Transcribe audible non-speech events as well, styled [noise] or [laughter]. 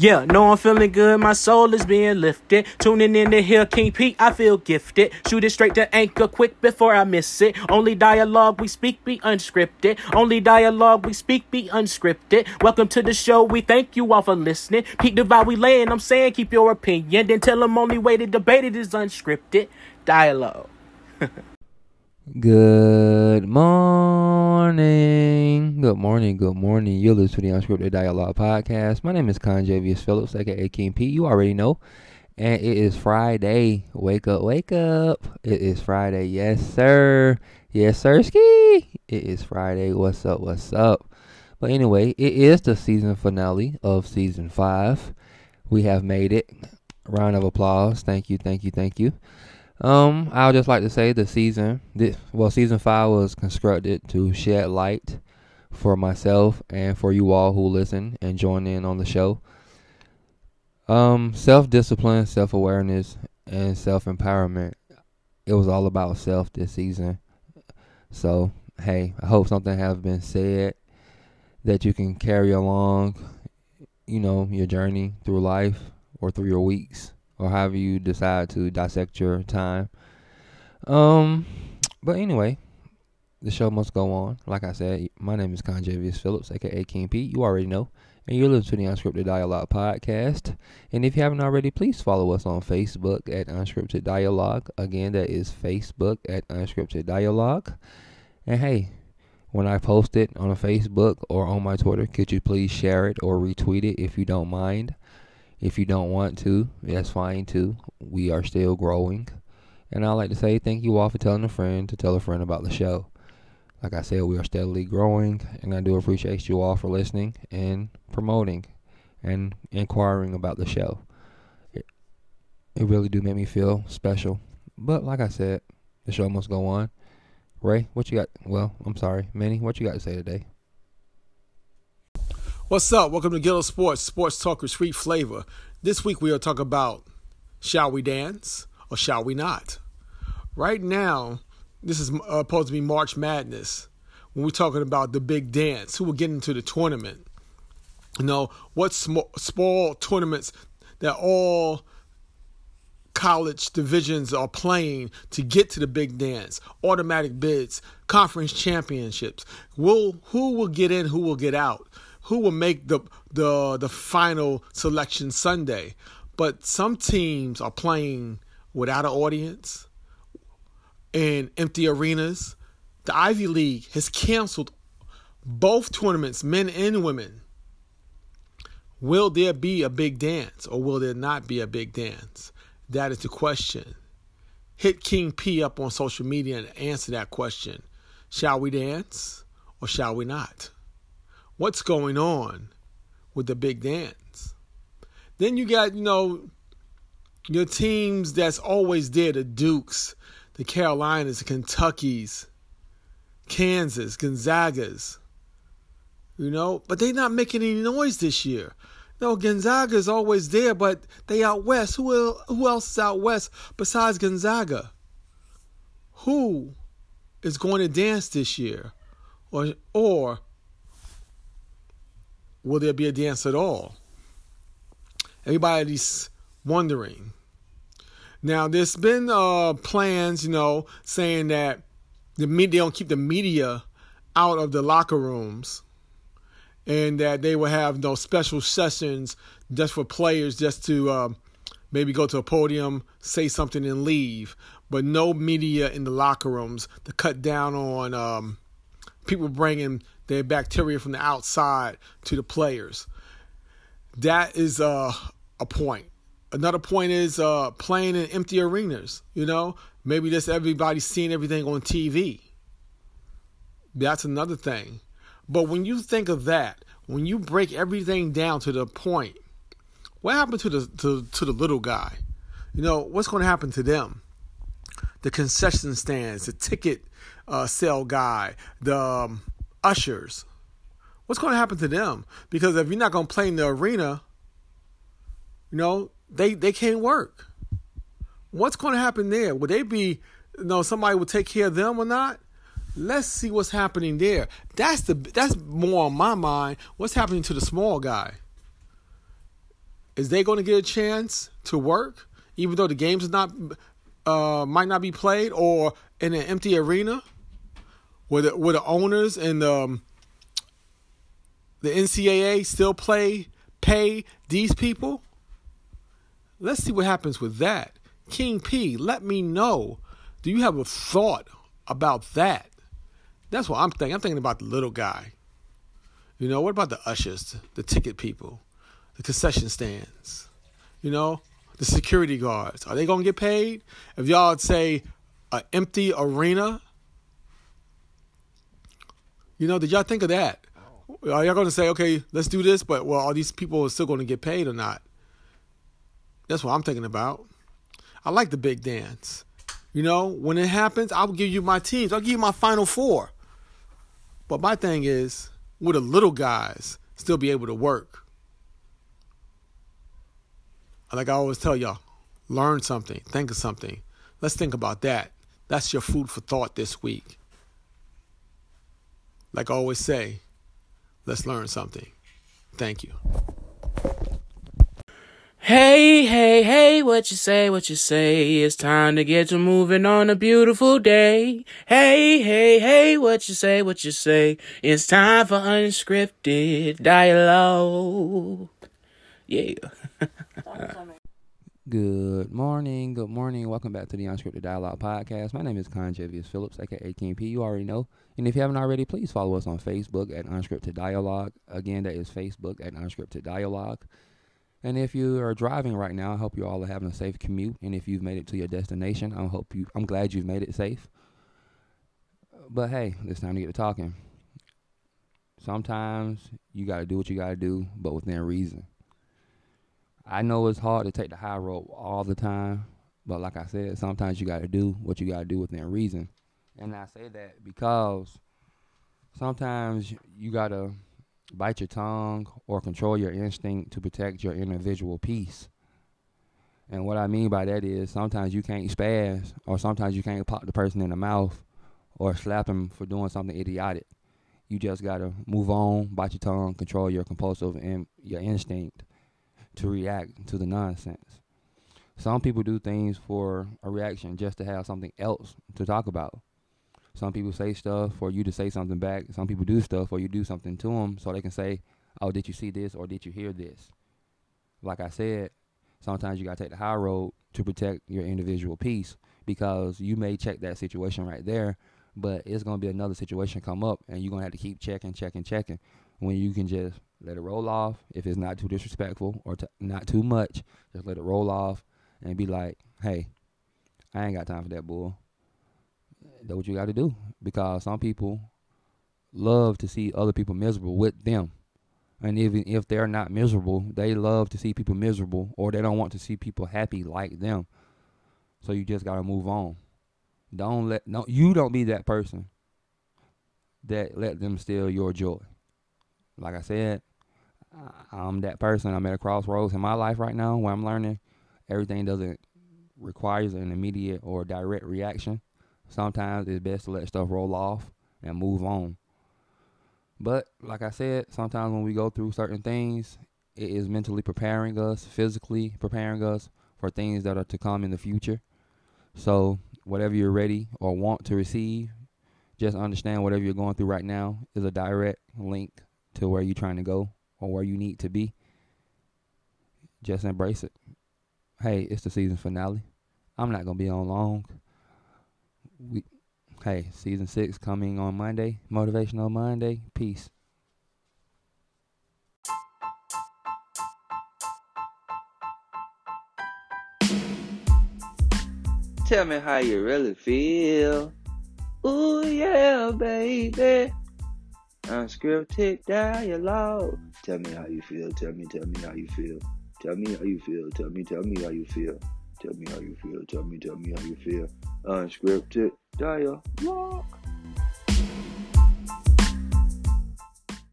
Yeah, no, I'm feeling good. My soul is being lifted. Tuning in to hear King Pete, I feel gifted. Shoot it straight to anchor quick before I miss it. Only dialogue we speak be unscripted. Only dialogue we speak be unscripted. Welcome to the show. We thank you all for listening. Pete vibe we laying. I'm saying keep your opinion. Then tell them only way to debate it is unscripted dialogue. [laughs] Good morning. Good morning. Good morning. You're listening to the Unscripted Dialogue Podcast. My name is Conjavius Phillips, aka King P. You already know. And it is Friday. Wake up, wake up. It is Friday. Yes, sir. Yes, sir. Ski. It is Friday. What's up? What's up? But anyway, it is the season finale of season five. We have made it. Round of applause. Thank you, thank you, thank you. Um, I would just like to say the season, this, well, season five was constructed to shed light for myself and for you all who listen and join in on the show. Um, self discipline, self awareness, and self empowerment. It was all about self this season. So, hey, I hope something has been said that you can carry along, you know, your journey through life or through your weeks or however you decide to dissect your time. Um, but anyway, the show must go on. Like I said, my name is Conjavius Phillips, aka King Pete. You already know. And you're listening to the Unscripted Dialogue podcast. And if you haven't already, please follow us on Facebook at Unscripted Dialogue. Again, that is Facebook at Unscripted Dialogue. And hey, when I post it on a Facebook or on my Twitter, could you please share it or retweet it if you don't mind? If you don't want to, that's fine too. We are still growing. And I'd like to say thank you all for telling a friend to tell a friend about the show. Like I said, we are steadily growing, and I do appreciate you all for listening and promoting and inquiring about the show. It, it really do make me feel special. But like I said, the show must go on. Ray, what you got? Well, I'm sorry, Manny, what you got to say today? What's up? Welcome to Gillo Sports, Sports Talk with Sweet Flavor. This week we are talking about shall we dance or shall we not? Right now, this is uh, supposed to be March Madness when we're talking about the big dance, who will get into the tournament. You know, what small, small tournaments that all college divisions are playing to get to the big dance, automatic bids, conference championships. Will who will get in, who will get out? Who will make the the the final selection Sunday. But some teams are playing without an audience in empty arenas. The Ivy League has canceled both tournaments, men and women. Will there be a big dance or will there not be a big dance? That is the question. Hit King P up on social media and answer that question. Shall we dance or shall we not? What's going on with the big dance. Then you got, you know, your teams that's always there the Dukes, the Carolinas, the Kentuckies, Kansas, Gonzagas, you know, but they're not making any noise this year. No, Gonzaga's always there, but they out west. Who who else is out west besides Gonzaga? Who is going to dance this year, or or will there be a dance at all? Everybody's wondering. Now, there's been uh, plans, you know, saying that the media they don't keep the media out of the locker rooms, and that they will have you know, special sessions just for players, just to uh, maybe go to a podium, say something, and leave. But no media in the locker rooms to cut down on um, people bringing their bacteria from the outside to the players. That is uh, a point. Another point is uh, playing in empty arenas. You know, maybe just everybody seeing everything on TV. That's another thing. But when you think of that, when you break everything down to the point, what happened to the to, to the little guy? You know, what's going to happen to them? The concession stands, the ticket uh, sale guy, the um, ushers. What's going to happen to them? Because if you're not going to play in the arena, you know, they they can't work. What's going to happen there? Would they be, you know, somebody would take care of them or not? Let's see what's happening there. That's the that's more on my mind. What's happening to the small guy? is they going to get a chance to work, even though the games not uh, might not be played, or in an empty arena, where the the owners and the um, the NCAA still play pay these people? Let's see what happens with that. King P, let me know. Do you have a thought about that? That's what I'm thinking. I'm thinking about the little guy. You know, what about the ushers, the ticket people, the concession stands? You know, the security guards. Are they going to get paid? If y'all say an empty arena, you know, did y'all think of that? Are y'all going to say, okay, let's do this, but well, are these people still going to get paid or not? That's what I'm thinking about. I like the big dance. You know, when it happens, I'll give you my teams. I'll give you my final four. But my thing is, will the little guys still be able to work? Like I always tell y'all, learn something, think of something. Let's think about that. That's your food for thought this week. Like I always say, let's learn something. Thank you. Hey, hey, hey, what you say, what you say? It's time to get to moving on a beautiful day. Hey, hey, hey, what you say, what you say? It's time for unscripted dialogue. Yeah. Good morning, good morning. Welcome back to the Unscripted Dialogue Podcast. My name is Conjavius Phillips, aka King. You already know. And if you haven't already, please follow us on Facebook at Unscripted Dialogue. Again, that is Facebook at Unscripted Dialogue. And if you are driving right now, I hope you all are having a safe commute. And if you've made it to your destination, I hope you. I'm glad you've made it safe. But hey, it's time to get to talking. Sometimes you got to do what you got to do, but within reason. I know it's hard to take the high road all the time, but like I said, sometimes you got to do what you got to do within reason. And I say that because sometimes you got to bite your tongue or control your instinct to protect your individual peace. And what I mean by that is sometimes you can't spaz or sometimes you can't pop the person in the mouth or slap them for doing something idiotic. You just got to move on, bite your tongue, control your compulsive and your instinct to react to the nonsense. Some people do things for a reaction just to have something else to talk about. Some people say stuff for you to say something back. Some people do stuff or you do something to them so they can say, "Oh, did you see this or did you hear this?" Like I said, sometimes you got to take the high road to protect your individual peace because you may check that situation right there, but it's to be another situation come up and you're to have to keep checking, checking, checking when you can just let it roll off if it's not too disrespectful or t- not too much. Just let it roll off and be like, "Hey, I ain't got time for that bull." That's what you got to do because some people love to see other people miserable with them. And even if they're not miserable, they love to see people miserable or they don't want to see people happy like them. So you just got to move on. Don't let no you don't be that person that let them steal your joy. Like I said, I'm that person. I'm at a crossroads in my life right now where I'm learning everything doesn't requires an immediate or direct reaction sometimes it's best to let stuff roll off and move on. But like I said, sometimes when we go through certain things, it is mentally preparing us, physically preparing us for things that are to come in the future. So, whatever you're ready or want to receive, just understand whatever you're going through right now is a direct link to where you're trying to go or where you need to be. Just embrace it. Hey, it's the season finale. I'm not to be on long we hey, season six coming on Monday. Motivational Monday. Peace. Tell me how you really feel. Ooh yeah, baby. Unscripted dialogue. Tell me how you feel. Tell me, tell me how you feel. Tell me how you feel. Tell me, tell me how you feel. Tell me how you feel. Tell me, tell me how you feel. Unscripted dialogue.